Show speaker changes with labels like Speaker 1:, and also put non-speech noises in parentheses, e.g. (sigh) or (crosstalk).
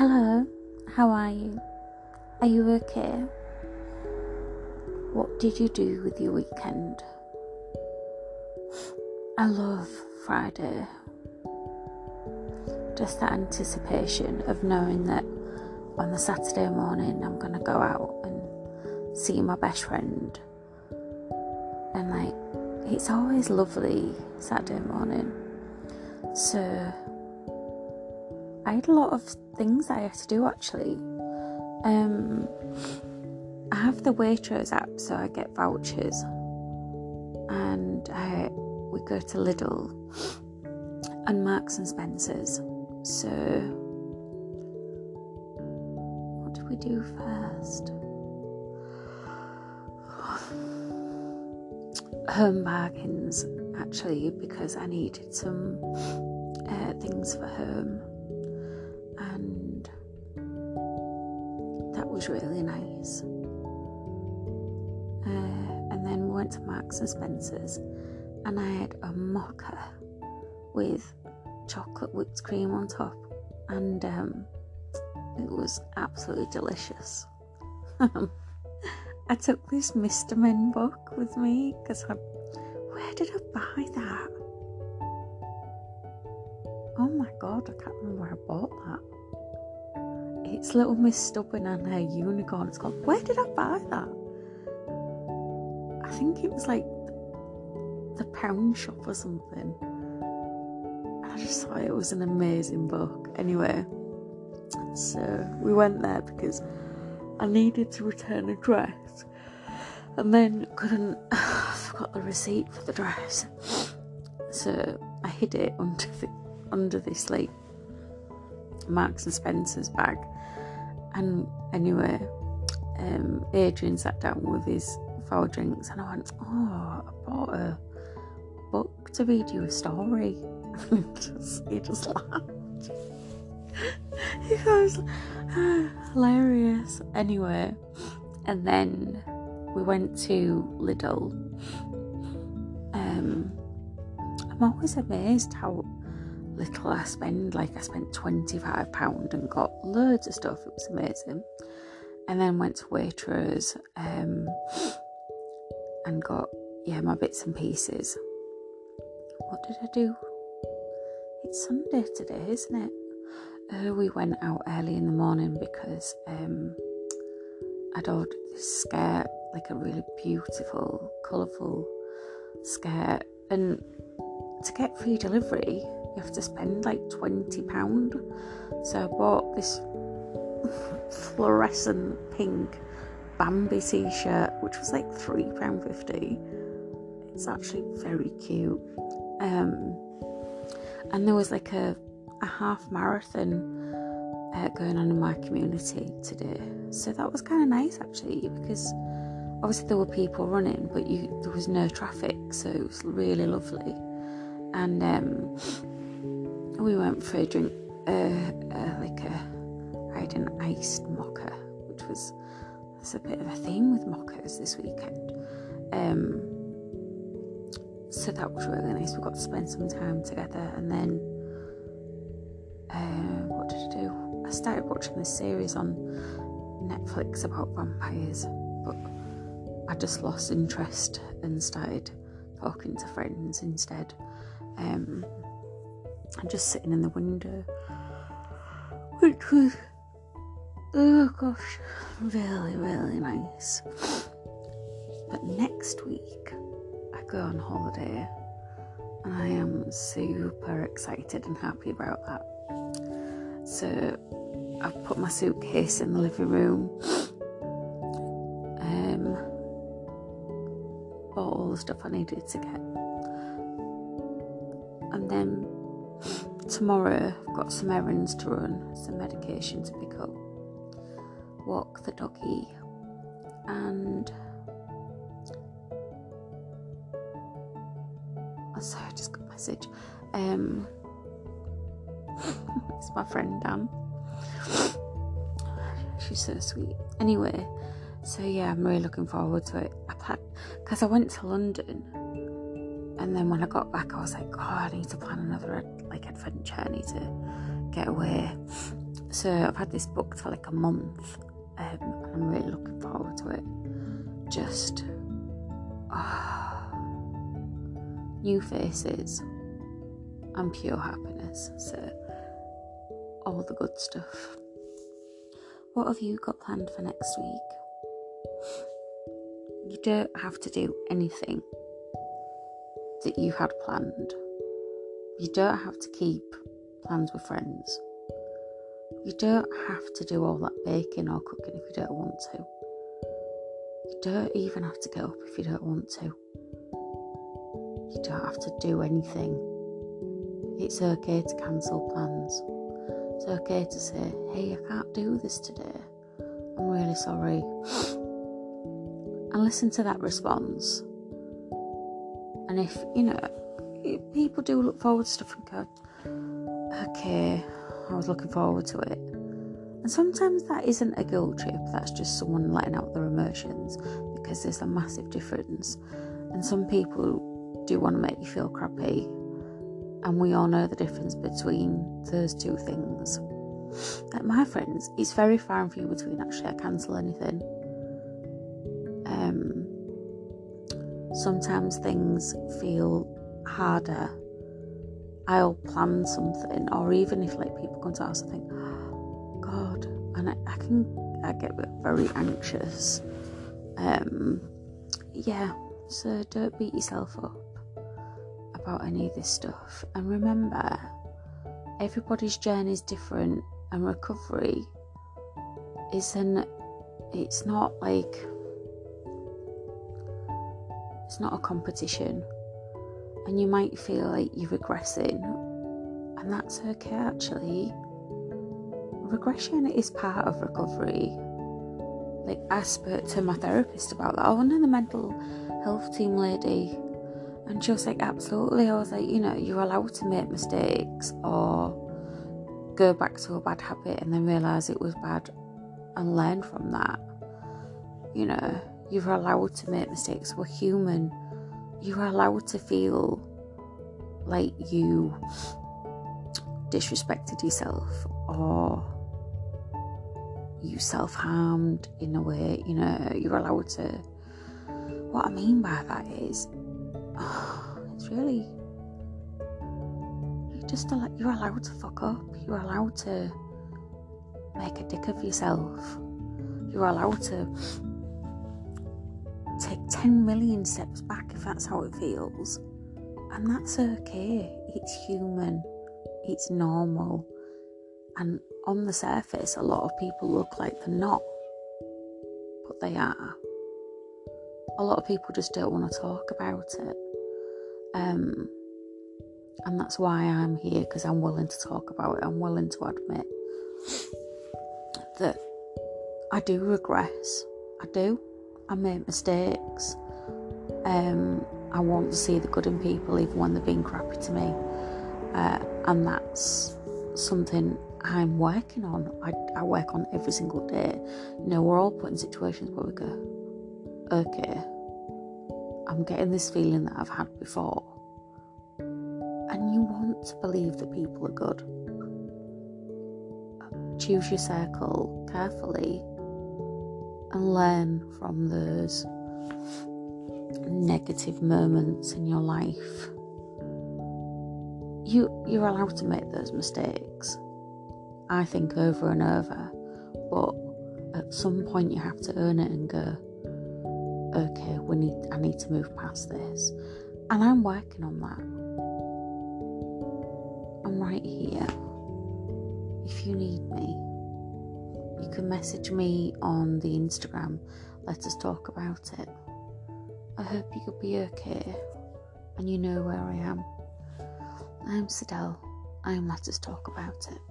Speaker 1: Hello, how are you? Are you okay? What did you do with your weekend? I love Friday. Just that anticipation of knowing that on the Saturday morning I'm gonna go out and see my best friend. And like, it's always lovely Saturday morning. So, I had a lot of things I had to do actually. Um, I have the Waitrose app, so I get vouchers, and I we go to Lidl and Marks and Spencers. So, what do we do first? Home bargains, actually, because I needed some uh, things for home, was really nice. Uh, and then we went to Marks and Spencers, and I had a mocha with chocolate whipped cream on top, and um, it was absolutely delicious. (laughs) I took this Mr. Men book with me because I. Where did I buy that? Oh my god, I can't remember where I bought that. It's Little Miss Stubborn and her unicorn. It's called. Where did I buy that? I think it was like the pound shop or something. I just thought it was an amazing book. Anyway, so we went there because I needed to return a dress and then couldn't (sighs) I forgot the receipt for the dress. So I hid it under the under this like Marks and Spencer's bag. And anyway, um, Adrian sat down with his four drinks and I went, Oh, I bought a book to read you a story. he, (laughs) just, he just laughed. (laughs) he goes, ah, hilarious. Anyway, and then we went to Lidl. Um, I'm always amazed how little I spend. Like I spent £25 and got loads of stuff. It was amazing. And then went to Waitrose um, and got yeah my bits and pieces. What did I do? It's Sunday today, isn't it? Uh, we went out early in the morning because um, I'd ordered this skirt, like a really beautiful, colourful skirt, and to get free delivery, you have to spend like twenty pound. So I bought this (laughs) fluorescent pink Bambi t-shirt, which was like three pound fifty. It's actually very cute. Um, and there was like a, a half marathon uh, going on in my community today, so that was kind of nice actually because obviously there were people running, but you there was no traffic, so it was really lovely. And um, we went for a drink, uh, uh, like a I had an iced mocha, which was there's a bit of a theme with mochas this weekend. Um, so that was really nice. We got to spend some time together, and then uh, what did I do? I started watching this series on Netflix about vampires, but I just lost interest and started talking to friends instead. Um, and just sitting in the window, which was oh gosh, really, really nice. But next week, I go on holiday, and I am super excited and happy about that. So, I've put my suitcase in the living room. Um, bought all the stuff I needed to get, and then tomorrow I've got some errands to run, some medication to pick up, walk the doggy, and oh, sorry, I just got a message. Um, (laughs) it's my friend Dan. (sighs) She's so sweet. Anyway, so yeah, I'm really looking forward to it. I because I went to London, and then when I got back, I was like, oh, I need to plan another like adventure. I need to get away. so I've had this booked for like a month, um, and I'm really looking forward to it. Just oh, new faces and pure happiness. So all the good stuff. What have you got planned for next week? You don't have to do anything that you had planned. You don't have to keep plans with friends. You don't have to do all that baking or cooking if you don't want to. You don't even have to get up if you don't want to. You don't have to do anything. It's okay to cancel plans. It's okay to say, hey, I can't do this today. I'm really sorry. And listen to that response. And if, you know, people do look forward to stuff and go, okay, I was looking forward to it. And sometimes that isn't a guilt trip, that's just someone letting out their emotions because there's a massive difference. And some people do want to make you feel crappy. And we all know the difference between those two things. Like my friends, it's very far and few between actually I cancel anything. Um, sometimes things feel harder I'll plan something, or even if like people come to us, I think, oh, God, and I, I, can I get very anxious. Um, yeah, so don't beat yourself up about any of this stuff, and remember, everybody's journey is different, and recovery isn't. It's not like it's not a competition and you might feel like you're regressing, and that's okay actually. Regression is part of recovery. Like, I spoke to my therapist about that. Oh, no, the mental health team lady. And she was like, absolutely. I was like, you know, you're allowed to make mistakes or go back to a bad habit and then realise it was bad and learn from that. You know, you're allowed to make mistakes. We're human you're allowed to feel like you disrespected yourself or you self harmed in a way, you know, you're allowed to. What I mean by that is, oh, (sighs) it's really. you're just you're allowed to fuck up. You're allowed to make a dick of yourself. You're allowed to 10 million steps back if that's how it feels. And that's okay. It's human, it's normal. And on the surface, a lot of people look like they're not, but they are. A lot of people just don't want to talk about it. Um, and that's why I'm here because I'm willing to talk about it. I'm willing to admit that I do regress. I do. I make mistakes. Um, I want to see the good in people even when they've been crappy to me. Uh, and that's something I'm working on. I, I work on every single day. You know, we're all put in situations where we go, okay, I'm getting this feeling that I've had before. And you want to believe that people are good. Choose your circle carefully and learn from those negative moments in your life. You you're allowed to make those mistakes. I think over and over, but at some point you have to earn it and go, okay, we need I need to move past this. And I'm working on that. I'm right here. If you need me you can message me on the Instagram. Let us talk about it. I hope you could be okay and you know where I am. I'm Sidel. I'm Let Us Talk About It.